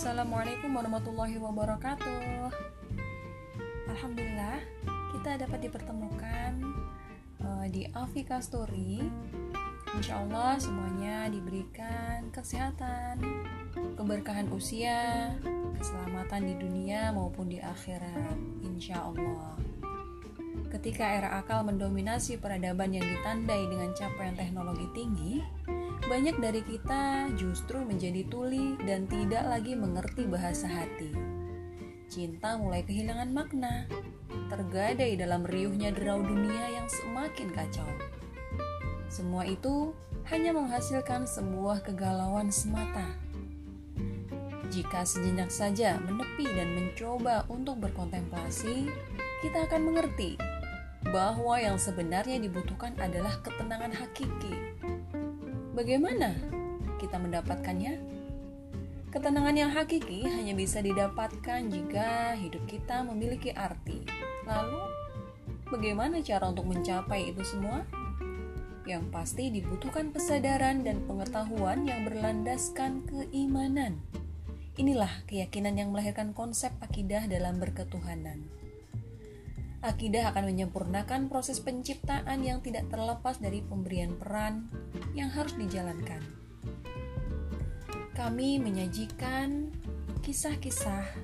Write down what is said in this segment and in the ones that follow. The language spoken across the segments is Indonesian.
Assalamualaikum warahmatullahi wabarakatuh. Alhamdulillah, kita dapat dipertemukan uh, di Afika Story. Insya Allah semuanya diberikan kesehatan, keberkahan usia, keselamatan di dunia maupun di akhirat. Insya Allah. Ketika era akal mendominasi peradaban yang ditandai dengan capaian teknologi tinggi, banyak dari kita justru menjadi tuli dan tidak lagi mengerti bahasa hati. Cinta mulai kehilangan makna, tergadai dalam riuhnya derau dunia yang semakin kacau. Semua itu hanya menghasilkan sebuah kegalauan semata. Jika sejenak saja menepi dan mencoba untuk berkontemplasi, kita akan mengerti bahwa yang sebenarnya dibutuhkan adalah ketenangan hakiki Bagaimana kita mendapatkannya? Ketenangan yang hakiki hanya bisa didapatkan jika hidup kita memiliki arti. Lalu, bagaimana cara untuk mencapai itu semua? Yang pasti dibutuhkan kesadaran dan pengetahuan yang berlandaskan keimanan. Inilah keyakinan yang melahirkan konsep akidah dalam berketuhanan. Akidah akan menyempurnakan proses penciptaan yang tidak terlepas dari pemberian peran yang harus dijalankan. Kami menyajikan kisah-kisah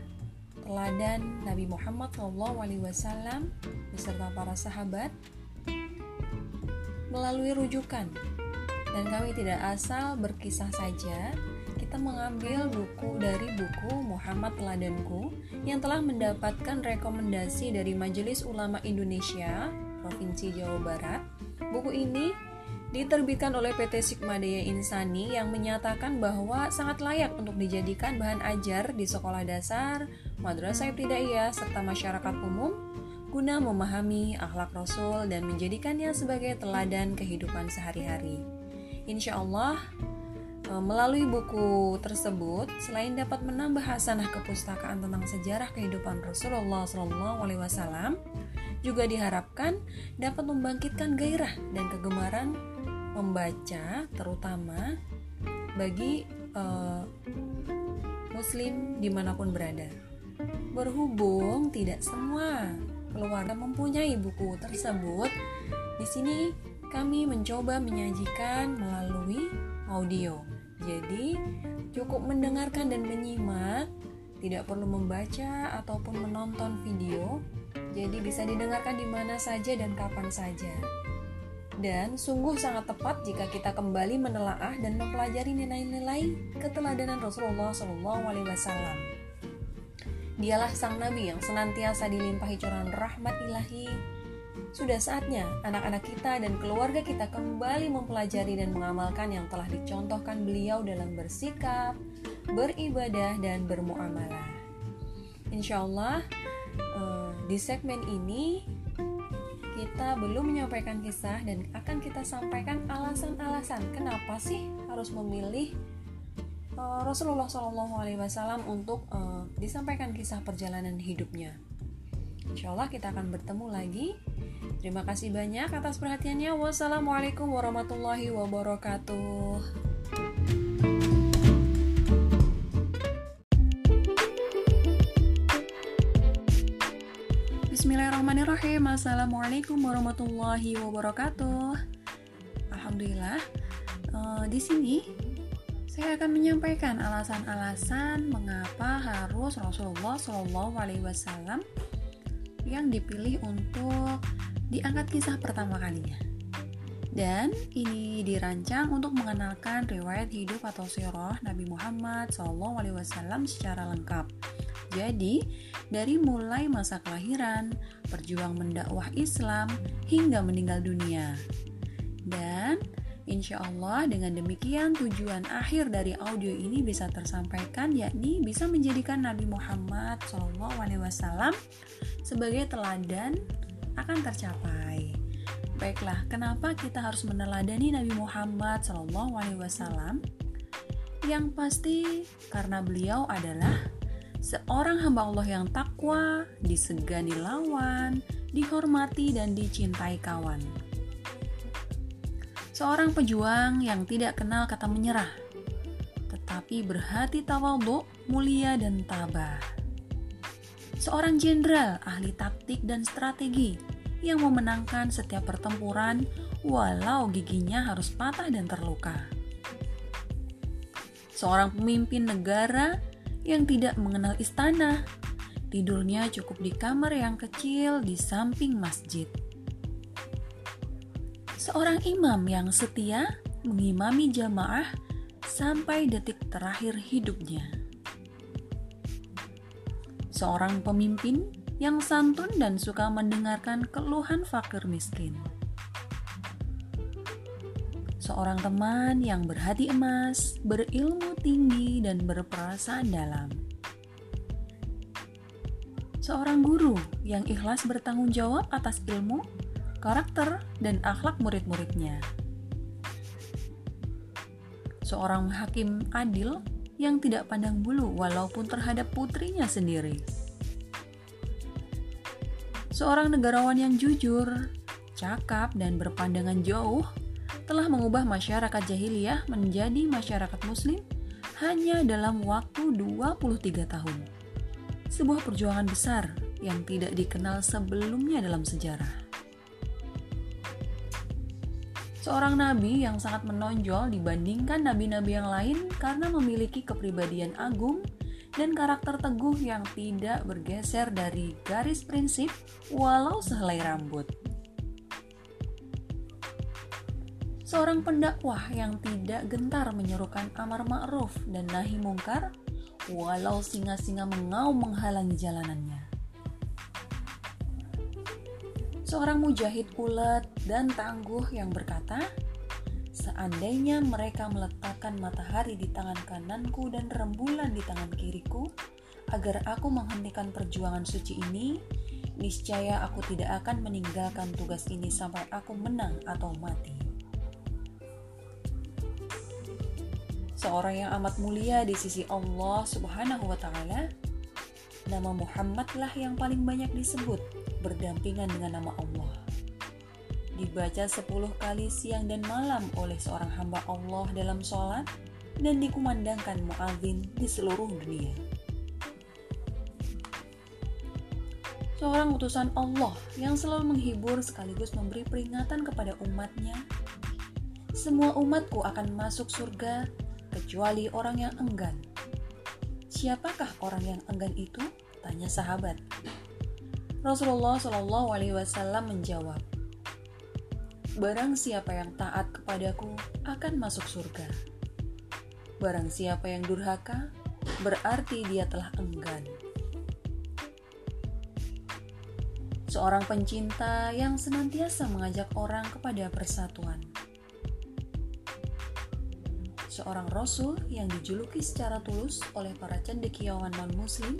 teladan Nabi Muhammad SAW beserta para sahabat melalui rujukan dan kami tidak asal berkisah saja kita mengambil buku dari buku Muhammad Teladanku yang telah mendapatkan rekomendasi dari Majelis Ulama Indonesia Provinsi Jawa Barat. Buku ini diterbitkan oleh PT Sigmadaya Insani yang menyatakan bahwa sangat layak untuk dijadikan bahan ajar di sekolah dasar, madrasah ibtidaiyah, serta masyarakat umum guna memahami akhlak Rasul dan menjadikannya sebagai teladan kehidupan sehari-hari. Insya Allah, melalui buku tersebut, selain dapat menambah hasanah kepustakaan tentang sejarah kehidupan Rasulullah SAW, juga diharapkan dapat membangkitkan gairah dan kegemaran membaca, terutama bagi uh, Muslim di mana pun berada. Berhubung tidak semua keluarga mempunyai buku tersebut, di sini kami mencoba menyajikan melalui audio. Jadi, cukup mendengarkan dan menyimak, tidak perlu membaca ataupun menonton video. Jadi bisa didengarkan di mana saja dan kapan saja. Dan sungguh sangat tepat jika kita kembali menelaah dan mempelajari nilai-nilai keteladanan Rasulullah SAW. Dialah sang nabi yang senantiasa dilimpahi curahan rahmat ilahi sudah saatnya anak-anak kita dan keluarga kita kembali mempelajari dan mengamalkan yang telah dicontohkan beliau dalam bersikap, beribadah, dan bermuamalah. Insya Allah, eh, di segmen ini kita belum menyampaikan kisah dan akan kita sampaikan alasan-alasan kenapa sih harus memilih eh, Rasulullah SAW untuk eh, disampaikan kisah perjalanan hidupnya. Insya Allah kita akan bertemu lagi Terima kasih banyak atas perhatiannya. Wassalamualaikum warahmatullahi wabarakatuh. Bismillahirrahmanirrahim. Assalamualaikum warahmatullahi wabarakatuh. Alhamdulillah. Uh, di sini saya akan menyampaikan alasan-alasan mengapa harus Rasulullah Wasallam yang dipilih untuk diangkat kisah pertama kalinya. Dan ini dirancang untuk mengenalkan riwayat hidup atau sirah Nabi Muhammad SAW secara lengkap. Jadi, dari mulai masa kelahiran, perjuang mendakwah Islam, hingga meninggal dunia. Dan insya Allah dengan demikian tujuan akhir dari audio ini bisa tersampaikan yakni bisa menjadikan Nabi Muhammad SAW sebagai teladan akan tercapai. Baiklah, kenapa kita harus meneladani Nabi Muhammad SAW? Yang pasti karena beliau adalah seorang hamba Allah yang takwa, disegani lawan, dihormati dan dicintai kawan. Seorang pejuang yang tidak kenal kata menyerah, tetapi berhati tawadhu, mulia dan tabah. Seorang jenderal ahli taktik dan strategi yang memenangkan setiap pertempuran walau giginya harus patah dan terluka. Seorang pemimpin negara yang tidak mengenal istana, tidurnya cukup di kamar yang kecil di samping masjid. Seorang imam yang setia mengimami jamaah sampai detik terakhir hidupnya. Seorang pemimpin yang santun dan suka mendengarkan keluhan fakir miskin. Seorang teman yang berhati emas, berilmu tinggi, dan berperasaan dalam. Seorang guru yang ikhlas bertanggung jawab atas ilmu, karakter, dan akhlak murid-muridnya seorang hakim adil yang tidak pandang bulu walaupun terhadap putrinya sendiri. Seorang negarawan yang jujur, cakap, dan berpandangan jauh telah mengubah masyarakat jahiliyah menjadi masyarakat muslim hanya dalam waktu 23 tahun. Sebuah perjuangan besar yang tidak dikenal sebelumnya dalam sejarah seorang nabi yang sangat menonjol dibandingkan nabi-nabi yang lain karena memiliki kepribadian agung dan karakter teguh yang tidak bergeser dari garis prinsip walau sehelai rambut. Seorang pendakwah yang tidak gentar menyerukan amar ma'ruf dan nahi mungkar walau singa-singa mengaum menghalangi jalanannya seorang mujahid ulet dan tangguh yang berkata, Seandainya mereka meletakkan matahari di tangan kananku dan rembulan di tangan kiriku, agar aku menghentikan perjuangan suci ini, niscaya aku tidak akan meninggalkan tugas ini sampai aku menang atau mati. Seorang yang amat mulia di sisi Allah Subhanahu wa Ta'ala, nama Muhammadlah yang paling banyak disebut berdampingan dengan nama Allah. Dibaca 10 kali siang dan malam oleh seorang hamba Allah dalam sholat dan dikumandangkan muadzin di seluruh dunia. Seorang utusan Allah yang selalu menghibur sekaligus memberi peringatan kepada umatnya. Semua umatku akan masuk surga kecuali orang yang enggan. Siapakah orang yang enggan itu? Tanya sahabat. Rasulullah Shallallahu Alaihi Wasallam menjawab, Barang siapa yang taat kepadaku akan masuk surga. Barang siapa yang durhaka, berarti dia telah enggan. Seorang pencinta yang senantiasa mengajak orang kepada persatuan. Seorang rasul yang dijuluki secara tulus oleh para cendekiawan non-muslim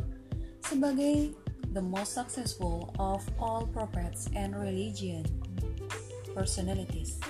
sebagai the most successful of all prophets and religion personalities.